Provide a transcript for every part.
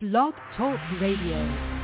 Blog Talk Radio.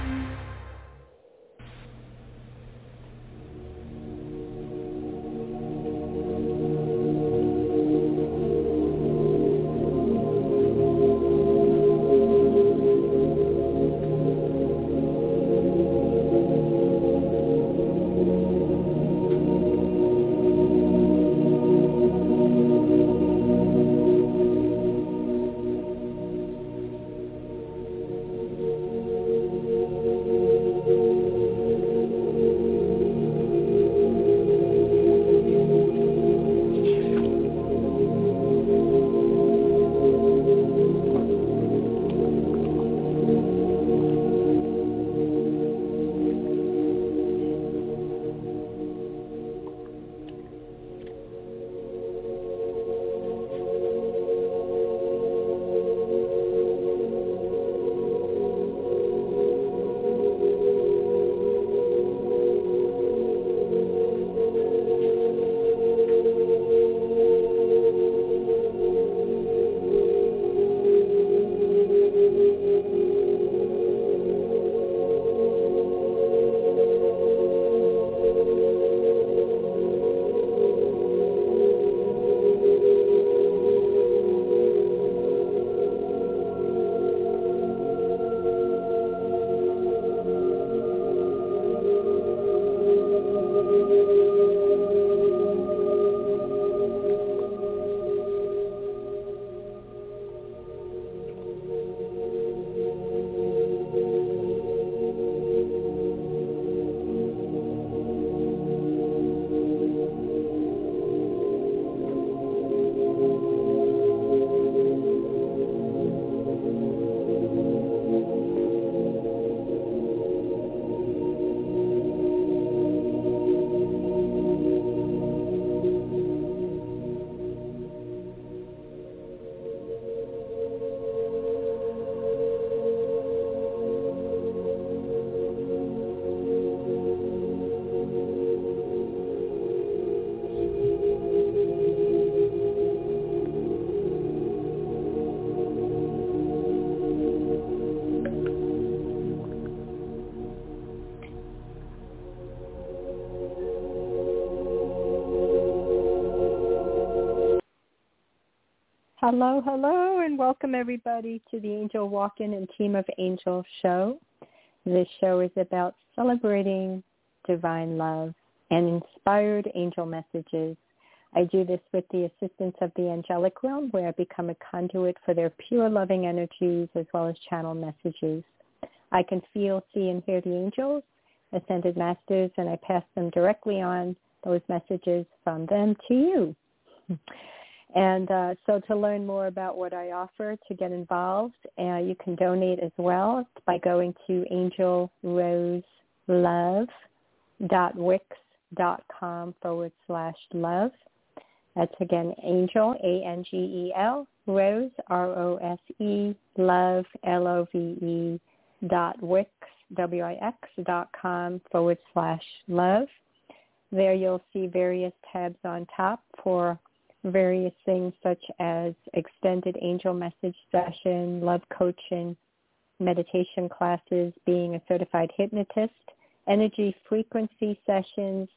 Hello, hello, and welcome everybody to the Angel Walk-In and Team of Angels show. This show is about celebrating divine love and inspired angel messages. I do this with the assistance of the angelic realm where I become a conduit for their pure loving energies as well as channel messages. I can feel, see, and hear the angels, ascended masters, and I pass them directly on those messages from them to you. And uh, so to learn more about what I offer, to get involved, uh, you can donate as well by going to angelroselove.wix.com forward slash love. That's again angel, A-N-G-E-L, rose, R-O-S-E, love, L-O-V-E, dot wix, W-I-X dot com forward slash love. There you'll see various tabs on top for various things such as extended angel message session, love coaching, meditation classes, being a certified hypnotist, energy frequency sessions,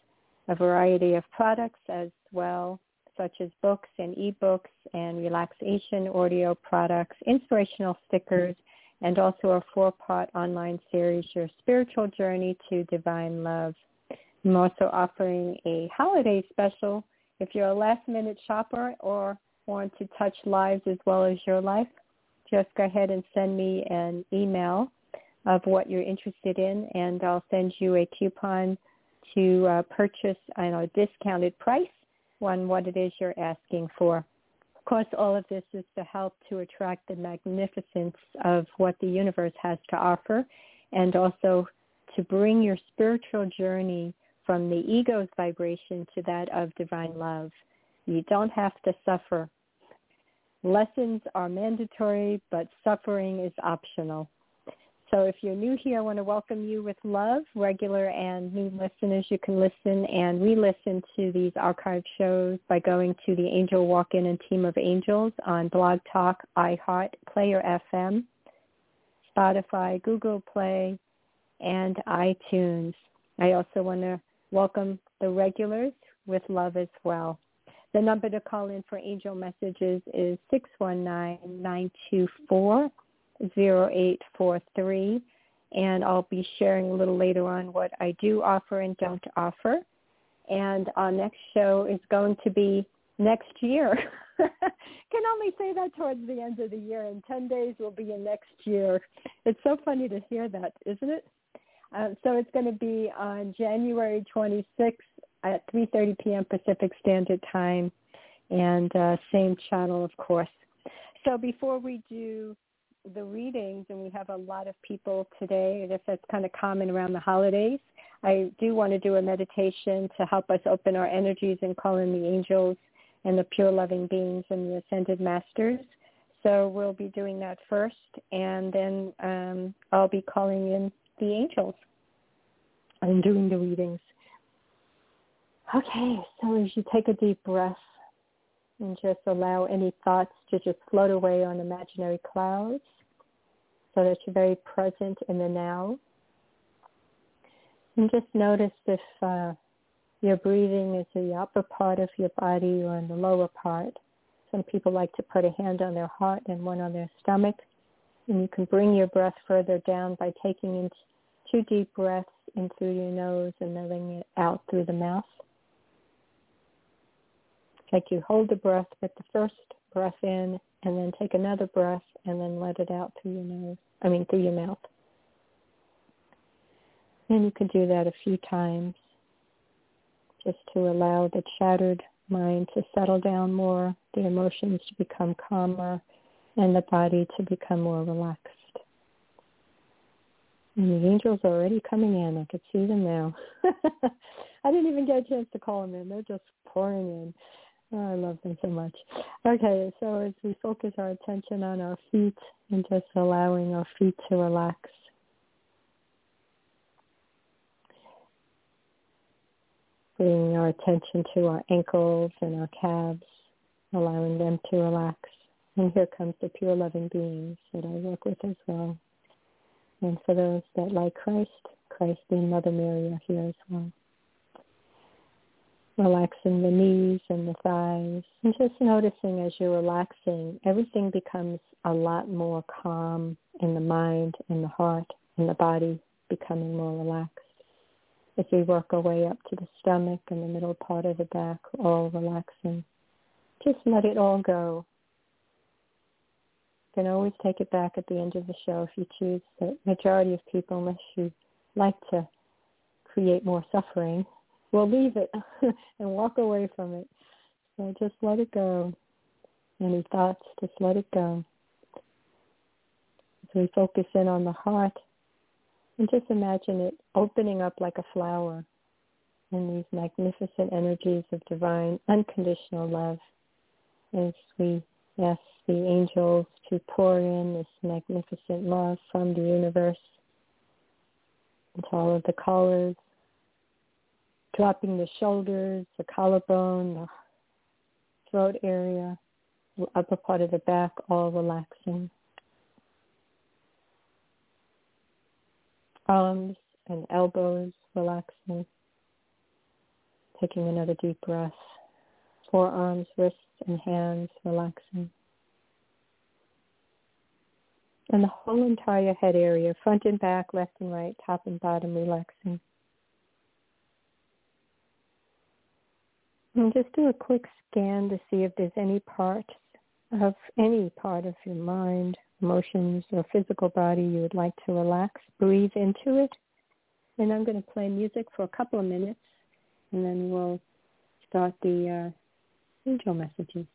a variety of products as well, such as books and ebooks and relaxation audio products, inspirational stickers, and also a four-part online series, Your Spiritual Journey to Divine Love. I'm also offering a holiday special if you're a last minute shopper or want to touch lives as well as your life, just go ahead and send me an email of what you're interested in and I'll send you a coupon to uh, purchase at a discounted price on what it is you're asking for. Of course, all of this is to help to attract the magnificence of what the universe has to offer and also to bring your spiritual journey from the ego's vibration to that of divine love. You don't have to suffer. Lessons are mandatory, but suffering is optional. So if you're new here, I want to welcome you with love. Regular and new listeners, you can listen and re-listen to these archived shows by going to the Angel Walk-In and Team of Angels on Blog Talk, iHeart, Player FM, Spotify, Google Play, and iTunes. I also want to welcome the regulars with love as well. The number to call in for angel messages is 619-924-0843. And I'll be sharing a little later on what I do offer and don't offer. And our next show is going to be next year. Can only say that towards the end of the year. In 10 days we'll be in next year. It's so funny to hear that, isn't it? Uh, so it's going to be on January 26th at 3.30 p.m. Pacific Standard Time and uh, same channel, of course. So before we do the readings, and we have a lot of people today, I guess that's kind of common around the holidays, I do want to do a meditation to help us open our energies and call in the angels and the pure loving beings and the ascended masters. So we'll be doing that first, and then um, I'll be calling in the angels and doing the readings. Okay, so as you take a deep breath and just allow any thoughts to just float away on imaginary clouds so that you're very present in the now. And just notice if uh, your breathing is in the upper part of your body or in the lower part. Some people like to put a hand on their heart and one on their stomach. And you can bring your breath further down by taking in two deep breaths in through your nose and letting it out through the mouth. Like you hold the breath with the first breath in and then take another breath and then let it out through your nose, I mean through your mouth. And you can do that a few times just to allow the shattered mind to settle down more, the emotions to become calmer, and the body to become more relaxed. And the angels are already coming in. I could see them now. I didn't even get a chance to call them in. They're just pouring in. Oh, I love them so much. Okay, so as we focus our attention on our feet and just allowing our feet to relax, bringing our attention to our ankles and our calves, allowing them to relax. And here comes the pure loving beings that I work with as well. And for those that like Christ, Christ and Mother Mary are here as well. Relaxing the knees and the thighs and just noticing as you're relaxing, everything becomes a lot more calm in the mind and the heart and the body becoming more relaxed. As we work our way up to the stomach and the middle part of the back, all relaxing. Just let it all go can always take it back at the end of the show if you choose. The majority of people, unless you like to create more suffering, will leave it and walk away from it. So just let it go. Any thoughts, just let it go. As we focus in on the heart, and just imagine it opening up like a flower in these magnificent energies of divine unconditional love as we ask the angels to pour in this magnificent love from the universe into all of the colors, dropping the shoulders, the collarbone, the throat area, the upper part of the back, all relaxing. Arms and elbows relaxing. Taking another deep breath. Forearms, wrists, and hands relaxing and the whole entire head area, front and back, left and right, top and bottom, relaxing. And just do a quick scan to see if there's any part of any part of your mind, emotions, or physical body you would like to relax. Breathe into it. And I'm going to play music for a couple of minutes, and then we'll start the uh, angel messages.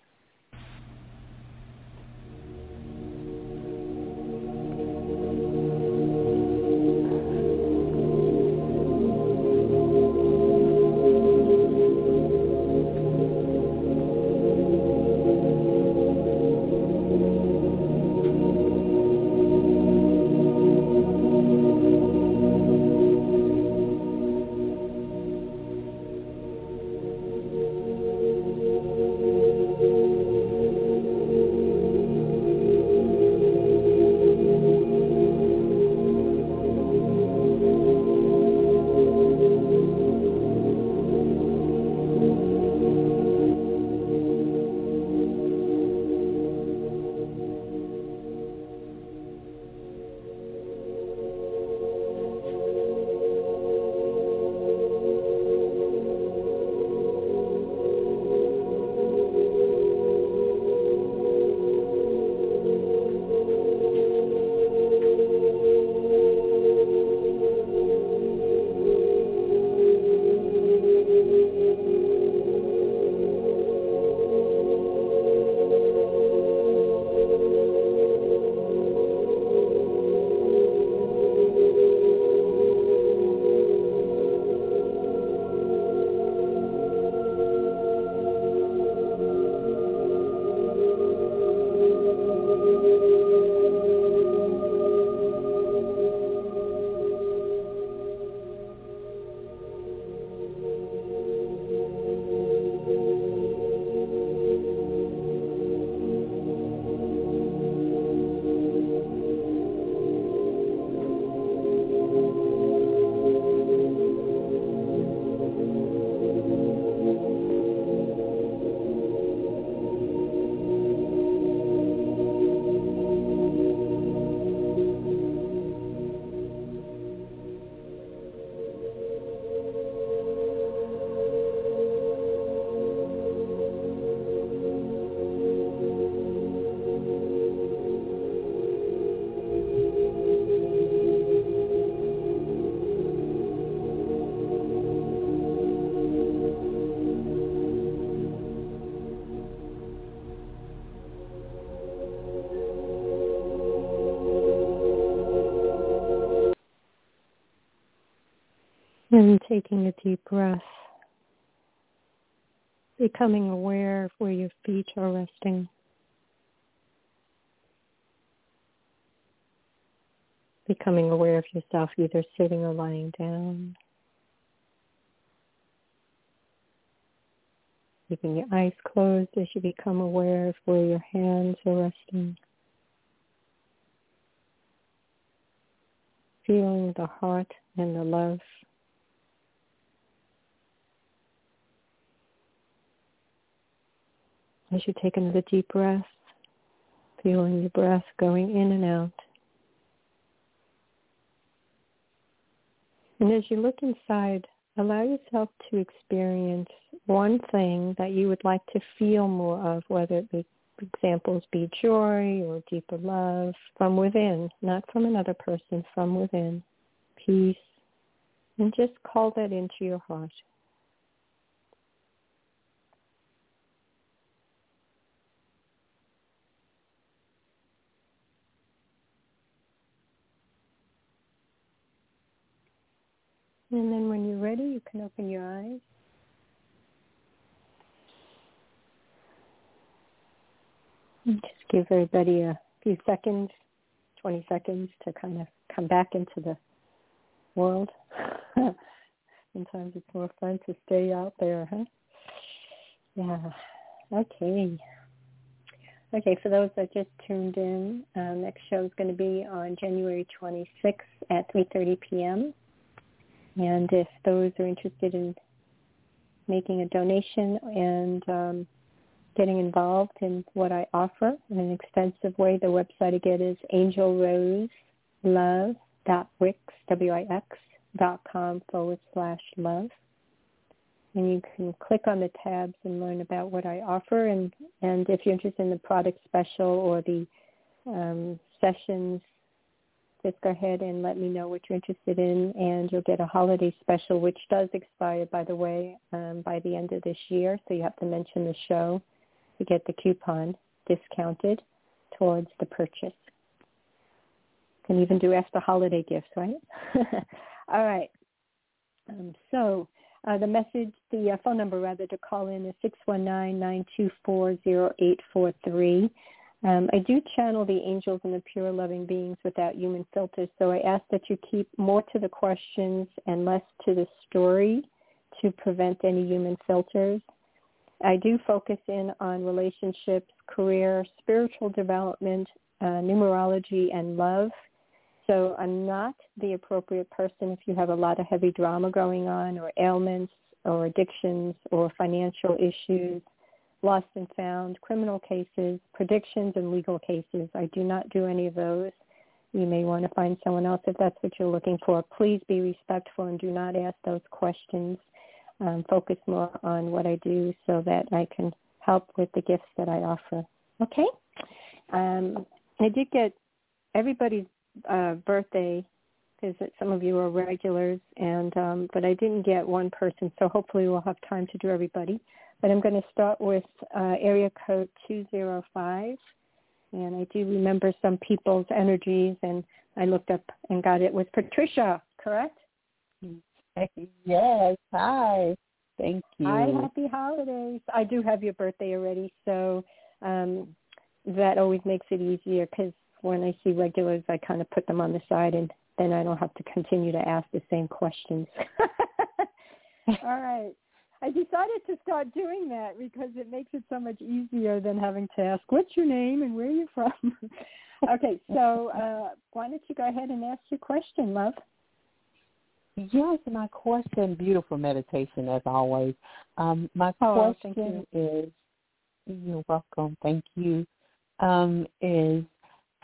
And taking a deep breath, becoming aware of where your feet are resting. Becoming aware of yourself either sitting or lying down. Keeping your eyes closed as you become aware of where your hands are resting. Feeling the heart and the love. As you take another deep breath, feeling your breath going in and out. And as you look inside allow yourself to experience one thing that you would like to feel more of, whether it be examples be joy or deeper love from within, not from another person, from within, peace, and just call that into your heart. And then when you're ready, you can open your eyes. Just give everybody a few seconds, 20 seconds to kind of come back into the world. Sometimes it's more fun to stay out there, huh? Yeah. Okay. Okay, for those that just tuned in, uh, next show is going to be on January 26th at 3.30 p.m. And if those are interested in making a donation and um, getting involved in what I offer in an extensive way, the website again is angelrose.wix.com forward slash love. And you can click on the tabs and learn about what I offer. And, and if you're interested in the product special or the um, sessions just go ahead and let me know what you're interested in, and you'll get a holiday special, which does expire, by the way, um, by the end of this year. So you have to mention the show to get the coupon discounted towards the purchase. Can even do after holiday gifts, right? All right. Um, so uh, the message, the uh, phone number rather to call in is six one nine nine two four zero eight four three. Um, I do channel the angels and the pure loving beings without human filters, so I ask that you keep more to the questions and less to the story to prevent any human filters. I do focus in on relationships, career, spiritual development, uh, numerology, and love. So I'm not the appropriate person if you have a lot of heavy drama going on or ailments or addictions or financial issues lost and found, criminal cases, predictions, and legal cases. I do not do any of those. You may want to find someone else if that's what you're looking for. Please be respectful and do not ask those questions. Um, focus more on what I do so that I can help with the gifts that I offer. Okay? Um, I did get everybody's uh, birthday because some of you are regulars, and um, but I didn't get one person, so hopefully we'll have time to do everybody. But I'm going to start with uh, area code 205. And I do remember some people's energies, and I looked up and got it with Patricia, correct? Yes. Hi. Thank you. Hi. Happy holidays. I do have your birthday already, so um, that always makes it easier because when I see regulars, I kind of put them on the side, and then I don't have to continue to ask the same questions. All right. I decided to start doing that because it makes it so much easier than having to ask, what's your name and where are you from? okay, so uh, why don't you go ahead and ask your question, love? Yes, my question, beautiful meditation as always. Um, my oh, question is, you're welcome, thank you, um, is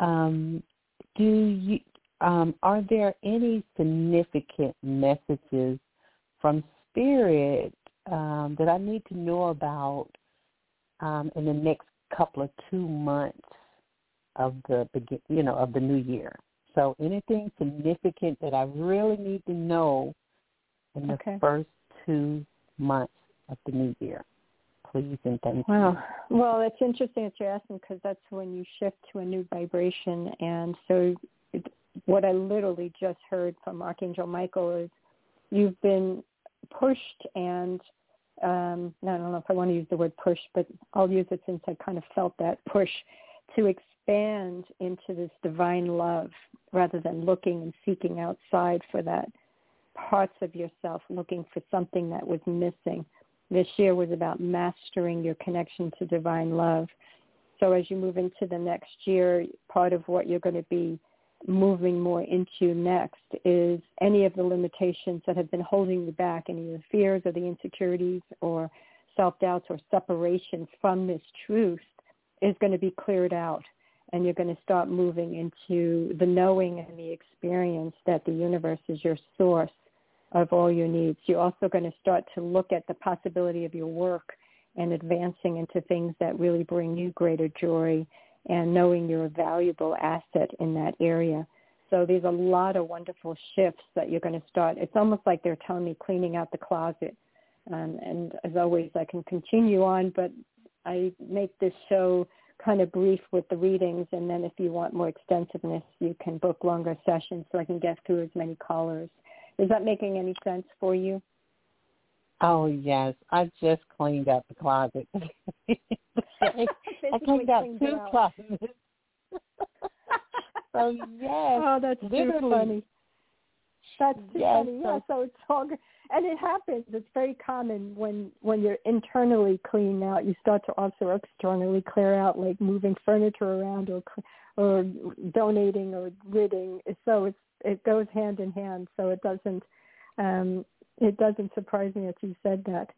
um, do you, um, are there any significant messages from spirit um, that I need to know about um, in the next couple of two months of the begin, you know, of the new year. So anything significant that I really need to know in the okay. first two months of the new year, please and thank wow. you. Well, it's interesting that you're asking because that's when you shift to a new vibration, and so what I literally just heard from Archangel Michael is you've been pushed and um, I don't know if I want to use the word push, but I'll use it since I kind of felt that push to expand into this divine love rather than looking and seeking outside for that parts of yourself, looking for something that was missing. This year was about mastering your connection to divine love. So as you move into the next year, part of what you're going to be moving more into next is any of the limitations that have been holding you back, any of the fears or the insecurities or self-doubts or separation from this truth is going to be cleared out. And you're going to start moving into the knowing and the experience that the universe is your source of all your needs. You're also going to start to look at the possibility of your work and advancing into things that really bring you greater joy and knowing you're a valuable asset in that area. So there's a lot of wonderful shifts that you're going to start. It's almost like they're telling me cleaning out the closet. Um, and as always, I can continue on, but I make this show kind of brief with the readings, and then if you want more extensiveness, you can book longer sessions so I can get through as many callers. Is that making any sense for you? Oh yes, I just cleaned up the closet. I cleaned out two closets. so yes. Oh, that's too funny. That's too yes, funny. Yeah, so it's all good. And it happens. It's very common when when you're internally cleaning out, you start to also externally clear out, like moving furniture around or or donating or ridding. So it's it goes hand in hand. So it doesn't um, it doesn't surprise me that you said that.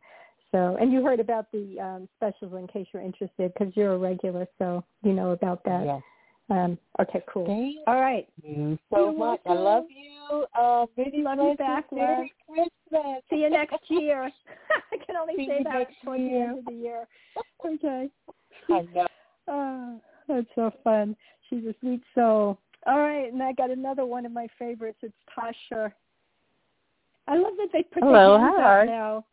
So, and you heard about the um, specials in case you're interested because you're a regular, so you know about that. Yes. Um, okay, cool. Thank All right. you so much. I love you. Uh, many love you back, Merry Christmas. See you next year. I can only See say that towards the end of the year. Okay. I know. Oh, that's so fun. She's a sweet soul. All right, and I got another one of my favorites. It's Tasha. I love that they put Hello, the hands hi. up now.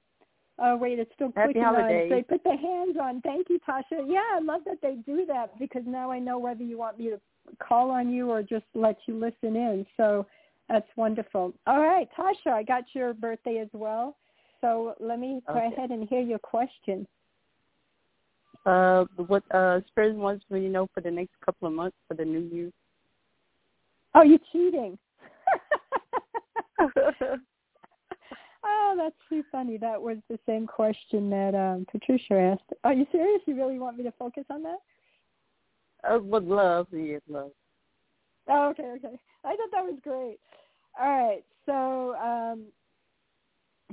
Oh wait, it's still Happy clicking holidays. on. They put the hands on. Thank you, Tasha. Yeah, I love that they do that because now I know whether you want me to call on you or just let you listen in. So that's wonderful. All right, Tasha, I got your birthday as well. So let me go Okay. ahead and hear your question. Uh, what uh, Spirit wants for you know for the next couple of months for the new year. Oh, you're cheating. oh, that's too funny. That was the same question that um Patricia asked. Are you serious? You really want me to focus on that? uh, with love, to, yes, love. Oh, okay, okay. I thought that was great. All right, so um,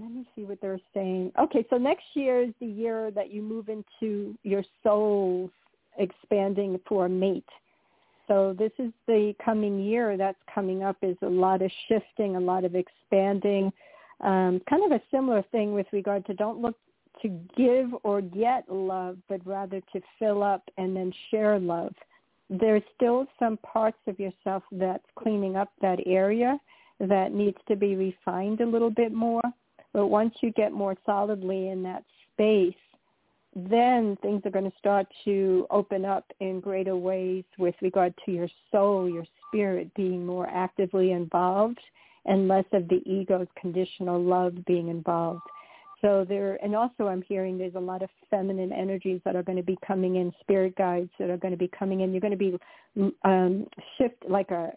let me see what they're saying. Okay, so next year is the year that you move into your soul's expanding for a mate. So this is the coming year that's coming up is a lot of shifting, a lot of expanding, um, kind of a similar thing with regard to don't look to give or get love, but rather to fill up and then share love. There's still some parts of yourself that's cleaning up that area that needs to be refined a little bit more. But once you get more solidly in that space, then things are going to start to open up in greater ways with regard to your soul, your spirit being more actively involved and less of the ego's conditional love being involved. So there, and also I'm hearing there's a lot of feminine energies that are going to be coming in, spirit guides that are going to be coming in. You're going to be um, shift like a,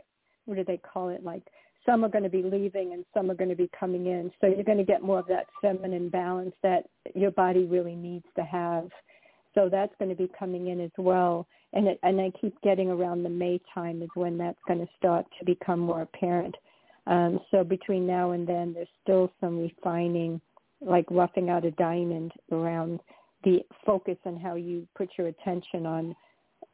what do they call it? Like some are going to be leaving and some are going to be coming in. So you're going to get more of that feminine balance that your body really needs to have. So that's going to be coming in as well. And it, and I keep getting around the May time is when that's going to start to become more apparent. Um, so between now and then, there's still some refining, like roughing out a diamond around the focus on how you put your attention on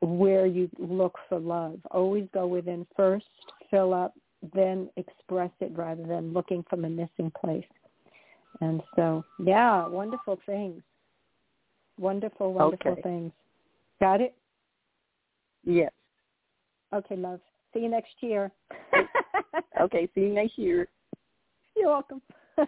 where you look for love. Always go within first, fill up, then express it rather than looking from a missing place. And so, yeah, wonderful things. Wonderful, wonderful Okay. things. Got it? Yes. Okay, love. See you next year. Okay. See you next year. You're welcome. All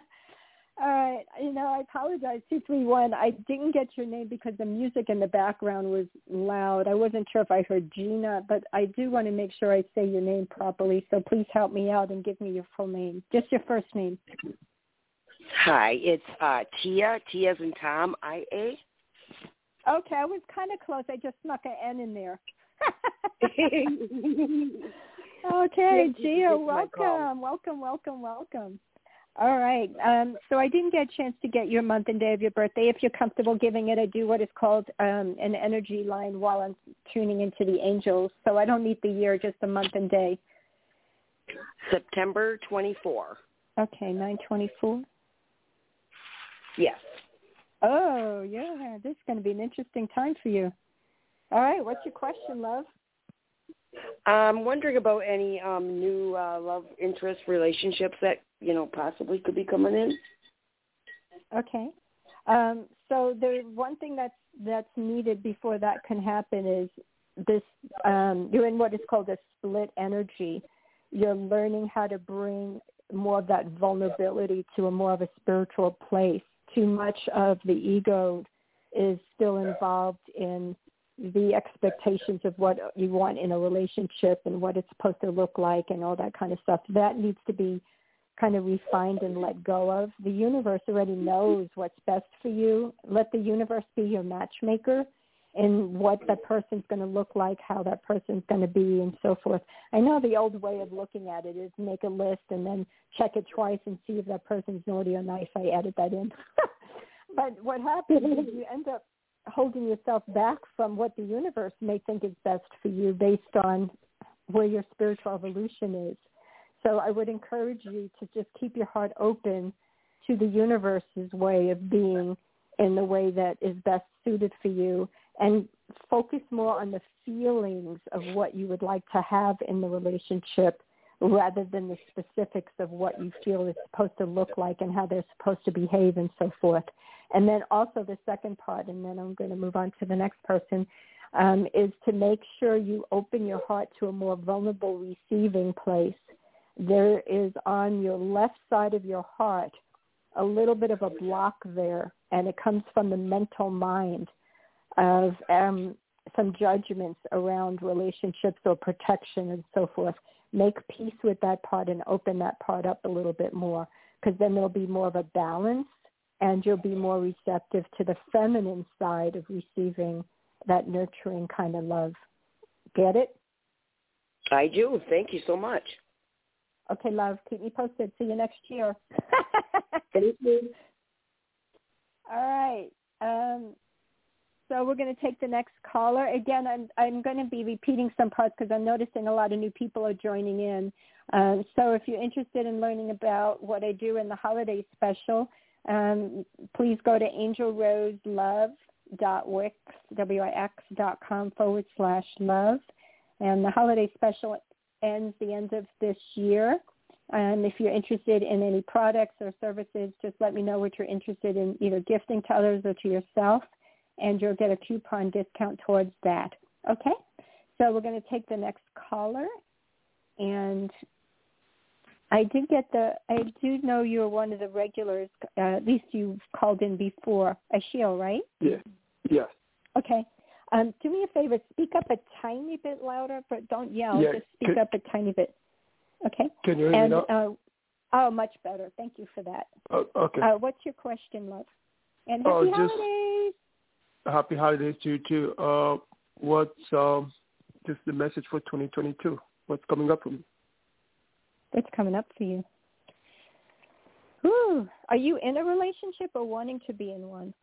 right. You know, I apologize. 231, I didn't get your name because the music in the background was loud. I wasn't sure if I heard Gina, but I do want to make sure I say your name properly. So please help me out and give me your full name. Just your first name. Hi, it's uh, Tia. Tia as in Tom. I A. Okay, I was kind of close. I just snuck an N in there. okay, Tia, welcome, welcome, welcome, welcome. All right. Um, so I didn't get a chance to get your month and day of your birthday. If you're comfortable giving it, I do what is called um, an energy line while I'm tuning into the angels. So I don't need the year, just the month and day. September 24. Okay, 924. Yes. Oh, yeah. This is going to be an interesting time for you. All right. What's your question, love? I'm wondering about any um, new uh, love interest relationships that you know possibly could be coming in. Okay. Um, so the one thing that's that's needed before that can happen is this um, you're in what is called a split energy. You're learning how to bring more of that vulnerability to a more of a spiritual place. Too much of the ego is still involved in the expectations of what you want in a relationship and what it's supposed to look like and all that kind of stuff. That needs to be kind of refined and let go of. The universe already knows what's best for you. Let the universe be your matchmaker and what that person's going to look like, how that person's going to be, and so forth. I know the old way of looking at it is make a list and then check it twice and see if that person's naughty or nice. I added that in. but what happens is you end up holding yourself back from what the universe may think is best for you based on where your spiritual evolution is. So I would encourage you to just keep your heart open to the universe's way of being in the way that is best suited for you and focus more on the feelings of what you would like to have in the relationship rather than the specifics of what you feel is supposed to look like and how they're supposed to behave and so forth. And then also the second part, and then I'm going to move on to the next person, um, is to make sure you open your heart to a more vulnerable receiving place. There is on your left side of your heart a little bit of a block there, and it comes from the mental mind of um, some judgments around relationships or protection and so forth. Make peace with that part and open that part up a little bit more because then there'll be more of a balance and you'll be more receptive to the feminine side of receiving that nurturing kind of love. Get it? I do. Thank you so much. Okay, love. Keep me posted. See you next year. Thank you. All right. Um, so we're going to take the next caller. Again, I'm I'm going to be repeating some parts because I'm noticing a lot of new people are joining in. Um, so if you're interested in learning about what I do in the holiday special, um, please go to angelrose.wix.com forward slash love. And the holiday special ends the end of this year. And if you're interested in any products or services, just let me know what you're interested in either gifting to others or to yourself, and you'll get a coupon discount towards that. Okay? So we're going to take the next caller. And I did get the. I do know you're one of the regulars. Uh, at least you've called in before. Ashiel, right? Yeah. Yes. Okay. Um, do me a favor. Speak up a tiny bit louder, but don't yell. Yeah, Just speak can- up a tiny bit. Okay. Can you hear And me now? uh, oh, much better. Thank you for that. Oh, okay. Uh, what's your question, love? And happy Oh, just- holidays. Happy holidays to you too. Uh, what's um, just the message for 2022? What's coming up for me? What's coming up for you? Ooh, are you in a relationship or wanting to be in one?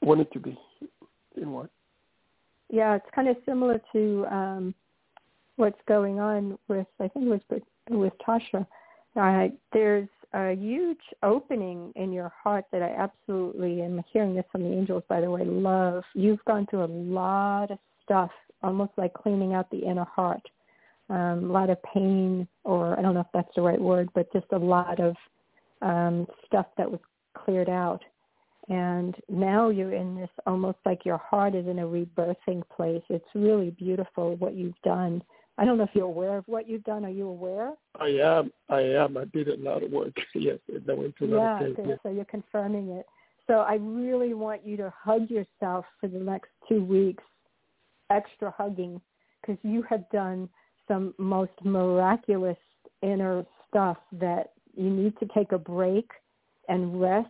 Wanting to be in what? Yeah, it's kind of similar to um, what's going on with I think it was with, with Tasha. Uh, there's a huge opening in your heart that I absolutely am hearing this from the angels. By the way, love. You've gone through a lot of stuff, almost like cleaning out the inner heart. Um, a lot of pain, or I don't know if that's the right word, but just a lot of um, stuff that was cleared out. And now you're in this almost like your heart is in a rebirthing place. It's really beautiful what you've done. I don't know if you're aware of what you've done. Are you aware? I am. I am. I did a lot of work. yes, I went lot Yeah, good. Yes. so you're confirming it. So I really want you to hug yourself for the next two weeks, extra hugging, because you have done some most miraculous inner stuff that you need to take a break and rest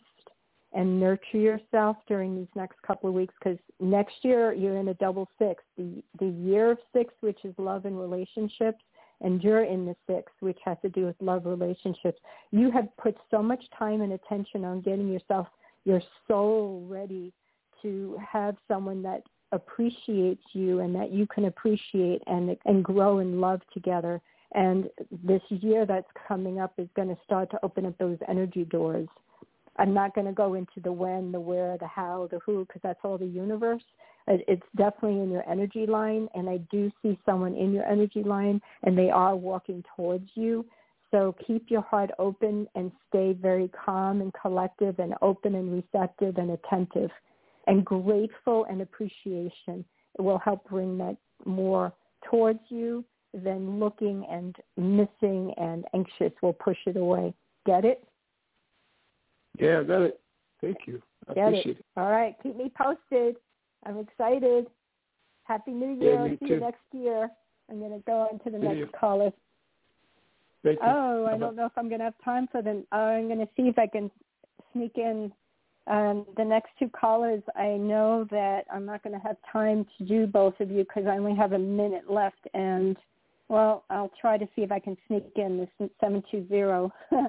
and nurture yourself during these next couple of weeks because next year you're in a double six, the, the year of six, which is love and relationships, and you're in the six, which has to do with love relationships. You have put so much time and attention on getting yourself, your soul ready to have someone that appreciates you and that you can appreciate and and grow in love together. And this year that's coming up is going to start to open up those energy doors. I'm not going to go into the when, the where, the how, the who, because that's all the universe. It's definitely in your energy line, and I do see someone in your energy line, and they are walking towards you. So keep your heart open and stay very calm and collective and open and receptive and attentive and grateful and appreciation. It will help bring that more towards you than looking and missing and anxious will push it away. Get it? Yeah, I got it. Thank you. I Get appreciate it. it. All right. Keep me posted. I'm excited. Happy New Year. Yeah, See too. you next year. I'm going to go on to the See next you. caller. Thank you. Oh, I uh-huh. don't know if I'm going to have time for them. I'm going to see if I can sneak in um, the next two callers. I know that I'm not going to have time to do both of you because I only have a minute left. And, well, I'll try to see if I can sneak in this 720.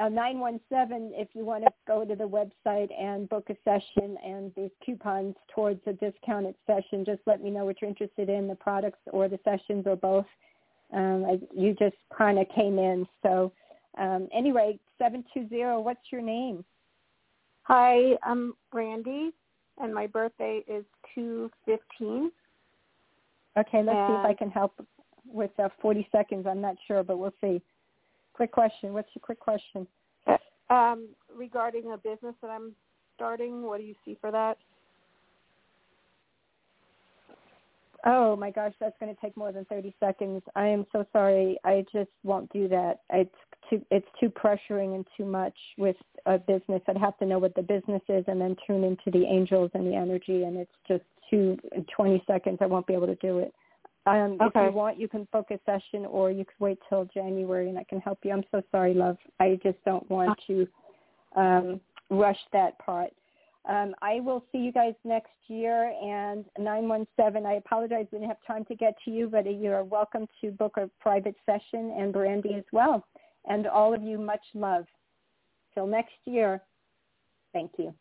Uh, 917 if you want to go to the website and book a session and these coupons towards a discounted session, just let me know what you're interested in, the products or the sessions or both. Um, I, you just kind of came in. So um, anyway, 720, what's your name? Hi, I'm Randy, and my birthday is two fifteen. Okay, let's see if I can help with uh, 40 seconds. I'm not sure, but we'll see. Quick question. What's your quick question? Um, regarding a business that I'm starting, what do you see for that? Oh my gosh, that's going to take more than 30 seconds. I am so sorry. I just won't do that. It's too it's too pressuring and too much with a business. I'd have to know what the business is and then tune into the angels and the energy and it's just too in 20 seconds I won't be able to do it. Um if you want you can book a session or you can wait till January and I can help you. I'm so sorry, love. I just don't want to um rush that part. Um, I will see you guys next year. And 917, I apologize we didn't have time to get to you, but you're welcome to book a private session and Brandy as well. And all of you, much love. Till next year, thank you.